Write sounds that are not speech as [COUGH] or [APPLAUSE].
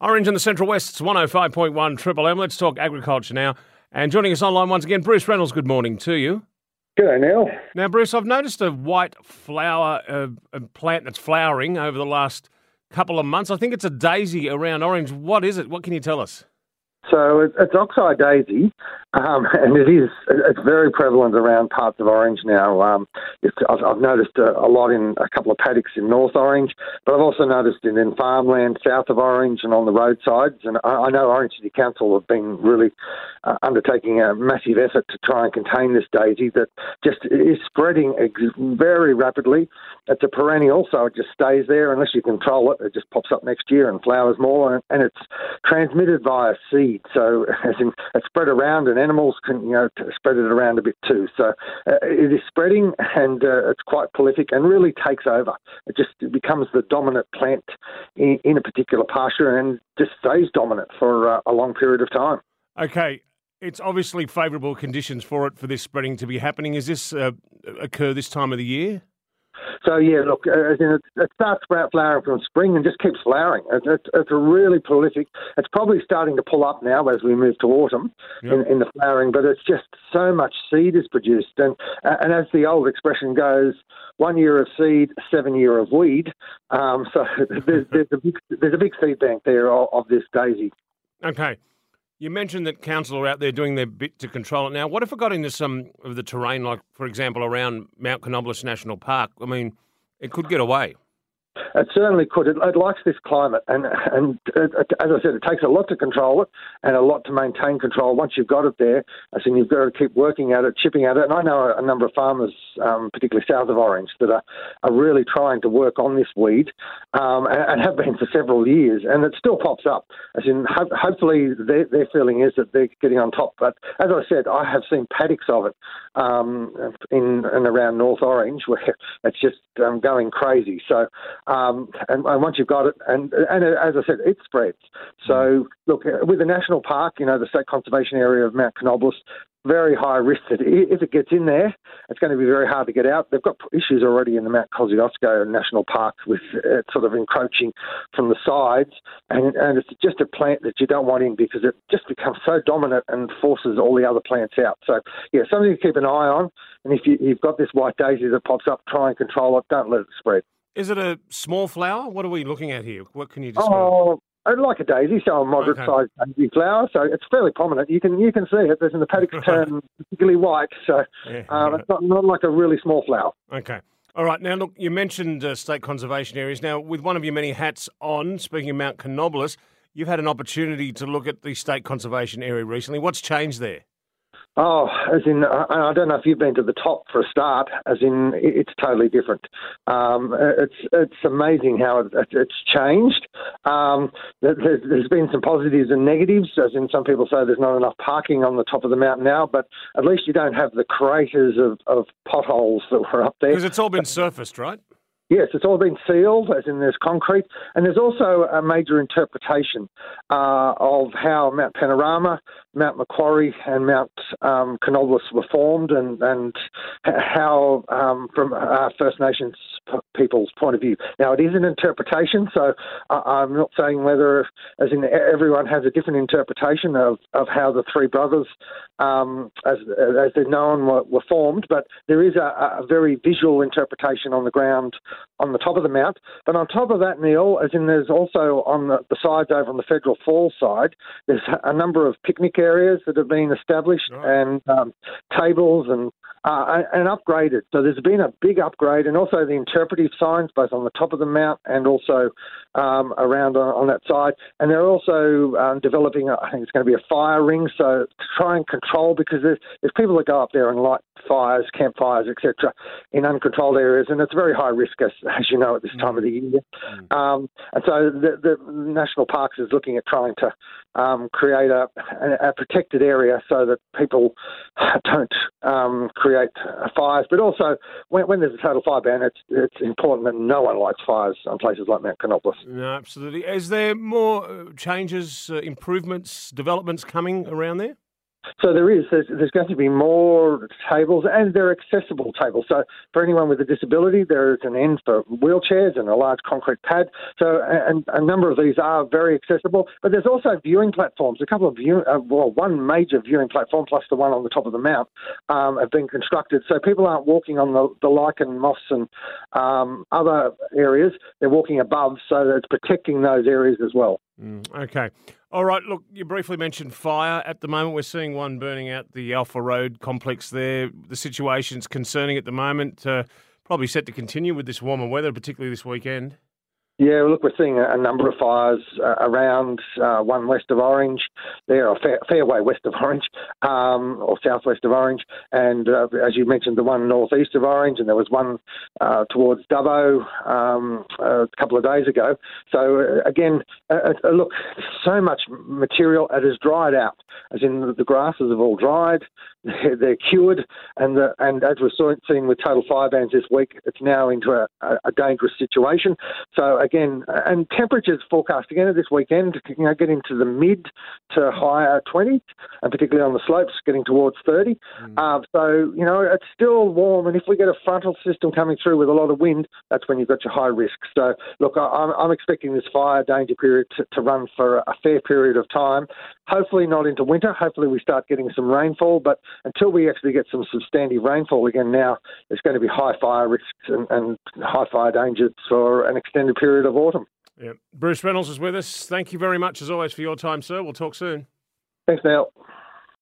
Orange in the Central West, it's 105.1 Triple M. Let's talk agriculture now. And joining us online once again, Bruce Reynolds. Good morning to you. G'day, Neil. Now, Bruce, I've noticed a white flower uh, a plant that's flowering over the last couple of months. I think it's a daisy around Orange. What is it? What can you tell us? So it's oxeye daisy, um, and it is it's very prevalent around parts of Orange now. Um, I've, I've, noticed a, a, lot in a couple of paddocks in North Orange, but I've also noticed it in farmland south of Orange and on the roadsides. And I, I know Orange City Council have been really uh, undertaking a massive effort to try and contain this daisy that just is spreading very rapidly. It's a perennial, so it just stays there unless you control it. It just pops up next year and flowers more, and, and it's transmitted via seed. So [LAUGHS] as in, it's spread around, and animals can you know spread it around a bit too. So uh, it is spreading, and uh, it's quite prolific, and really takes over. It just it becomes the dominant plant in, in, a particular pasture, and just stays dominant for uh, a long period of time. Okay, it's obviously favourable conditions for it for this spreading to be happening. Is this uh, occur this time of the year? So yeah, look, uh, it, it starts flowering from spring and just keeps flowering. It's, it's, it's, really prolific. It's probably starting to pull up now as we move to autumn yep. in, in, the flowering, but it's just so much seed is produced, and and as the old expression goes, one year of seed, seven year of weed. Um, so [LAUGHS] there's, there's, a big there's a big seed bank there of, of this daisy. Okay. You mentioned that council are out there doing their bit to control it. Now, what if it got into some of the terrain, like, for example, around Mount Canobolas National Park? I mean, it could get away. It certainly could. It, it likes this climate, and and it, it, as I said, it takes a lot to control it and a lot to maintain control. Once you've got it there, I think you've got to keep working at it, chipping at it. And I know a, number of farmers, um, particularly south of Orange, that are, are really trying to work on this weed um, and, and, have been for several years, and it still pops up. As in, ho- hopefully, their, their feeling is that they're getting on top. But as I said, I have seen paddocks of it um, in and around North Orange [LAUGHS] where it's just um, going crazy. So. Um, and, and, once you've got it, and and as I said, it spreads. So mm. look, with the national park, you know, the state conservation area of Mount Canobolas, very high risk that if it gets in there, it's going to be very hard to get out. They've got issues already in the Mount Kosciuszko National Park with it sort of encroaching from the sides, and, and it's just a plant that you don't want in because it just becomes so dominant and forces all the other plants out. So yeah, something to keep an eye on. And if you, you've got this white daisy that pops up, try and control it. Don't let it spread. Is it a small flower? What are we looking at here? What can you describe? Oh, like a daisy, so a moderate okay. sized daisy flower. So it's fairly prominent. You can you can see it. There's in the paddocks [LAUGHS] turn particularly white. So yeah, um, it's not, not like a really small flower. Okay. All right. Now, look, you mentioned uh, state conservation areas. Now, with one of your many hats on, speaking of Mount Canobolas, you've had an opportunity to look at the state conservation area recently. What's changed there? Oh, as in, I don't know if you've been to the top for a start. As in, it's totally different. Um, it's it's amazing how it, it's changed. Um, there's, there's been some positives and negatives. As in, some people say there's not enough parking on the top of the mountain now, but at least you don't have the craters of, of potholes that were up there. Because it's all been surfaced, right? Yes, it's all been sealed, as in there's concrete, and there's also a major interpretation uh, of how Mount Panorama, Mount Macquarie, and Mount um, were formed, and and how um, from uh, First Nations people's point of view. Now, it is an interpretation, so I'm not saying whether, as in everyone has a different interpretation of, of how the three brothers, um, as as they're known, were, were formed, but there is a, a very visual interpretation on the ground on the top of the mount. But on top of that, Neil, as in there's also on the, the sides over on the Federal Falls side, there's a number of picnic areas that have been established and um, tables and uh, and upgraded. So there's been a big upgrade, and also the interpretive signs both on the top of the mount and also um, around on, on, that side. And they're also um, developing, I think it's going to be a fire ring, so to try and control because there's, there's people that go up there and light fires, campfires, etc., in uncontrolled areas, and it's a very high risk, as, [LAUGHS] as you know, at this time of the year. Mm. Um, and so the, the, National Parks is looking at trying to um, create a, a, protected area so that people [LAUGHS] don't um, create fires. But also, when, when, there's a total fire ban, it's, it's important that no one lights fires on places like Mount Canobolas. No, absolutely. Is there more uh, changes, uh, improvements, developments coming around there? So there is. There's, there's, going to be more tables, and they're accessible tables. So for anyone with a disability, there is an end for wheelchairs and a large concrete pad. So and a number of these are very accessible. But there's also viewing platforms. A couple of view, uh, well, one major viewing platform plus the one on the top of the mount um, have been constructed, so people aren't walking on the, the lichen moss and um, other areas. They're walking above, so it's protecting those areas as well. Mm, okay. All right. Look, you briefly mentioned fire. At the moment, we're seeing one burning out the Alpha Road complex there. The situation's concerning at the moment. Uh, probably set to continue with this warmer weather, particularly this weekend. Yeah, look, we're seeing a, number of fires uh, around uh, one west of Orange, there, or fair, fairway west of Orange, um, or southwest of Orange, and uh, as you mentioned, the one northeast of Orange, and there was one uh, towards Dubbo um, a couple of days ago. So uh, again, uh, look, so much material it has dried out, as in the grasses have all dried, [LAUGHS] they're, they're cured, and the, and as we've seen with total fire bans this week, it's now into a, a dangerous situation. So again, and temperatures forecast again this weekend, you know, get into the mid to higher 20s, and particularly on the slopes, getting towards 30. Mm. Uh, so, you know, it's still warm, and if we get a frontal system coming through with a lot of wind, that's when you've got your high risk. So, look, I'm, I'm expecting this fire danger period to, to run for a fair period of time. Hopefully, not into winter. Hopefully, we start getting some rainfall, but until we actually get some substantive rainfall again now, there's going to be high fire risks and, and high fire dangers for an extended period of autumn. Yeah. Bruce Reynolds is with us. Thank you very much, as always, for your time, sir. We'll talk soon. Thanks, Neil.